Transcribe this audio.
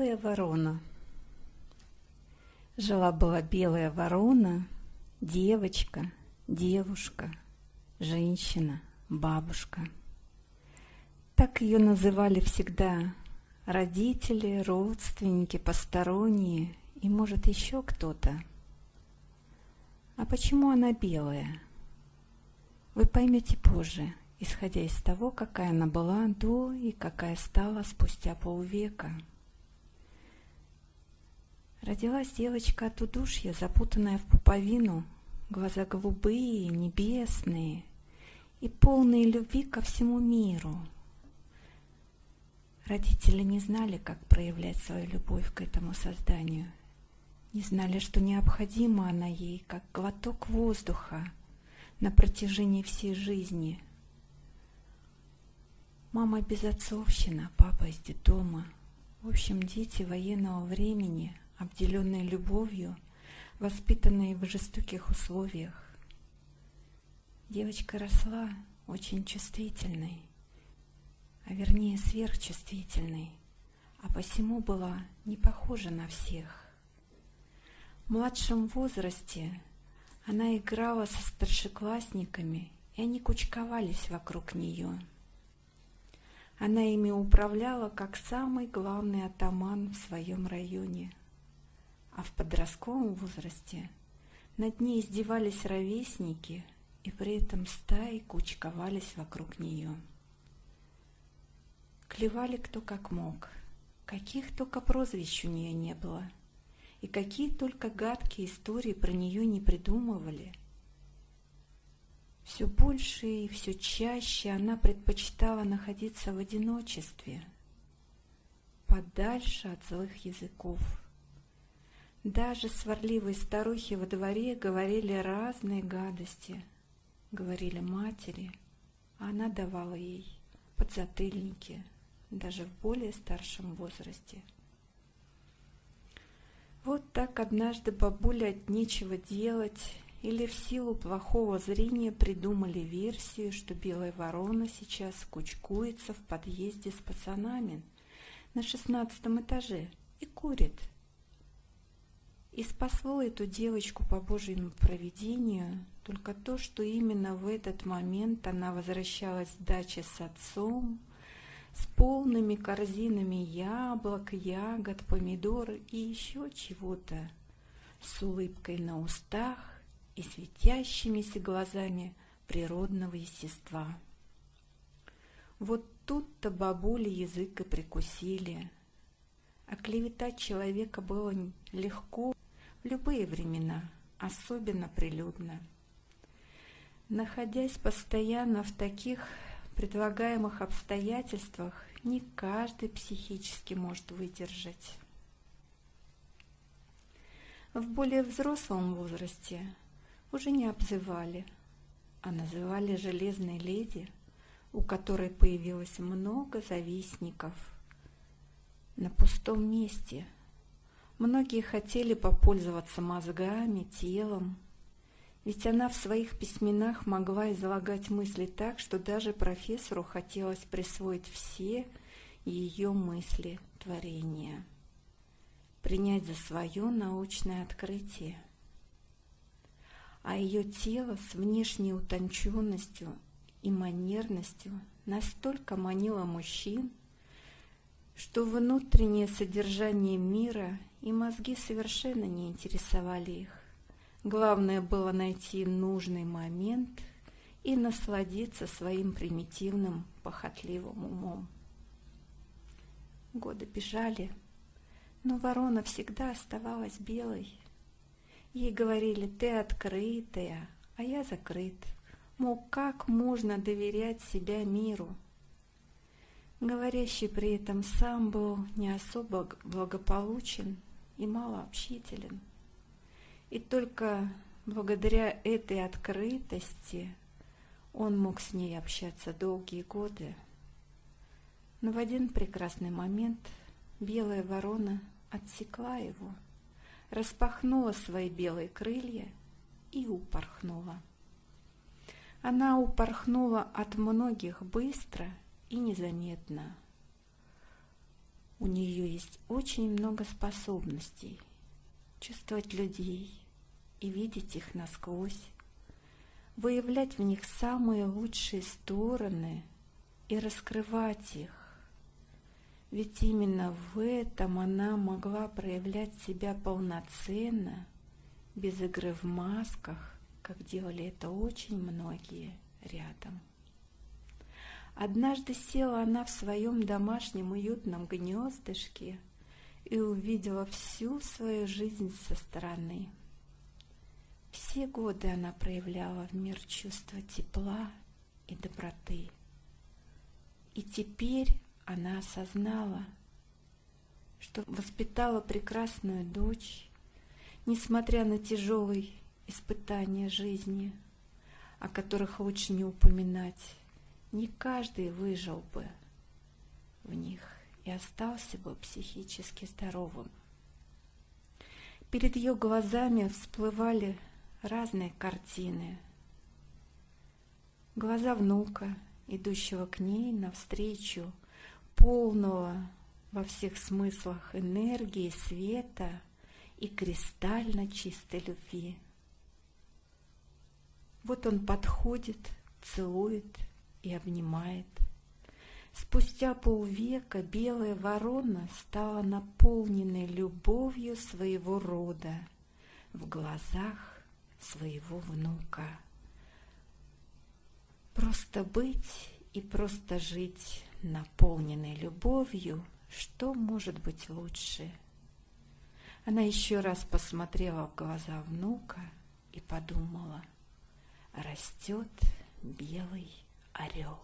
Белая ворона Жила-была белая ворона, девочка, девушка, женщина, бабушка. Так ее называли всегда родители, родственники, посторонние и, может, еще кто-то. А почему она белая? Вы поймете позже, исходя из того, какая она была до и какая стала спустя полвека. Родилась девочка от удушья, запутанная в пуповину, глаза голубые, небесные и полные любви ко всему миру. Родители не знали, как проявлять свою любовь к этому созданию, не знали, что необходима она ей, как глоток воздуха на протяжении всей жизни. Мама безотцовщина, папа из детдома. В общем, дети военного времени – обделенные любовью, воспитанные в жестоких условиях. Девочка росла очень чувствительной, а вернее сверхчувствительной, а посему была не похожа на всех. В младшем возрасте она играла со старшеклассниками, и они кучковались вокруг нее. Она ими управляла как самый главный атаман в своем районе – а в подростковом возрасте над ней издевались ровесники и при этом стаи кучковались вокруг нее. Клевали кто как мог, каких только прозвищ у нее не было, и какие только гадкие истории про нее не придумывали. Все больше и все чаще она предпочитала находиться в одиночестве, подальше от злых языков – даже сварливые старухи во дворе говорили разные гадости, говорили матери, а она давала ей подзатыльники, даже в более старшем возрасте. Вот так однажды бабуля от нечего делать или в силу плохого зрения придумали версию, что белая ворона сейчас кучкуется в подъезде с пацанами на шестнадцатом этаже и курит – и спасло эту девочку по Божьему провидению только то, что именно в этот момент она возвращалась с дачи с отцом, с полными корзинами яблок, ягод, помидор и еще чего-то, с улыбкой на устах и светящимися глазами природного естества. Вот тут-то бабули язык и прикусили. А клеветать человека было легко в любые времена, особенно прилюдно. Находясь постоянно в таких предлагаемых обстоятельствах, не каждый психически может выдержать. В более взрослом возрасте уже не обзывали, а называли железной леди, у которой появилось много завистников на пустом месте – Многие хотели попользоваться мозгами, телом, ведь она в своих письменах могла излагать мысли так, что даже профессору хотелось присвоить все ее мысли творения, принять за свое научное открытие. А ее тело с внешней утонченностью и манерностью настолько манило мужчин, что внутреннее содержание мира и мозги совершенно не интересовали их. Главное было найти нужный момент и насладиться своим примитивным, похотливым умом. Годы бежали, но ворона всегда оставалась белой. Ей говорили «ты открытая», а я закрыт. Мол, как можно доверять себя миру? Говорящий при этом сам был не особо благополучен и малообщителен. И только благодаря этой открытости он мог с ней общаться долгие годы. Но в один прекрасный момент белая ворона отсекла его, распахнула свои белые крылья и упорхнула. Она упорхнула от многих быстро и незаметно – У нее есть очень много способностей чувствовать людей и видеть их насквозь, выявлять в них самые лучшие стороны и раскрывать их. Ведь именно в этом она могла проявлять себя полноценно, без игры в масках, как делали это очень многие рядом. Однажды села она в своем домашнем уютном гнездышке и увидела всю свою жизнь со стороны. Все годы она проявляла в мир чувство тепла и доброты. И теперь она осознала, что воспитала прекрасную дочь, несмотря на тяжелые испытания жизни, о которых лучше не упоминать, не каждый выжил бы в них и остался бы психически здоровым. Перед ее глазами всплывали разные картины. Глаза внука, идущего к ней навстречу, полного во всех смыслах энергии, света и кристально чистой любви. Вот он подходит, целует и обнимает. Спустя полвека белая ворона стала наполненной любовью своего рода в глазах своего внука. Просто быть и просто жить, наполненной любовью, что может быть лучше? Она еще раз посмотрела в глаза внука и подумала, растет белый Ariel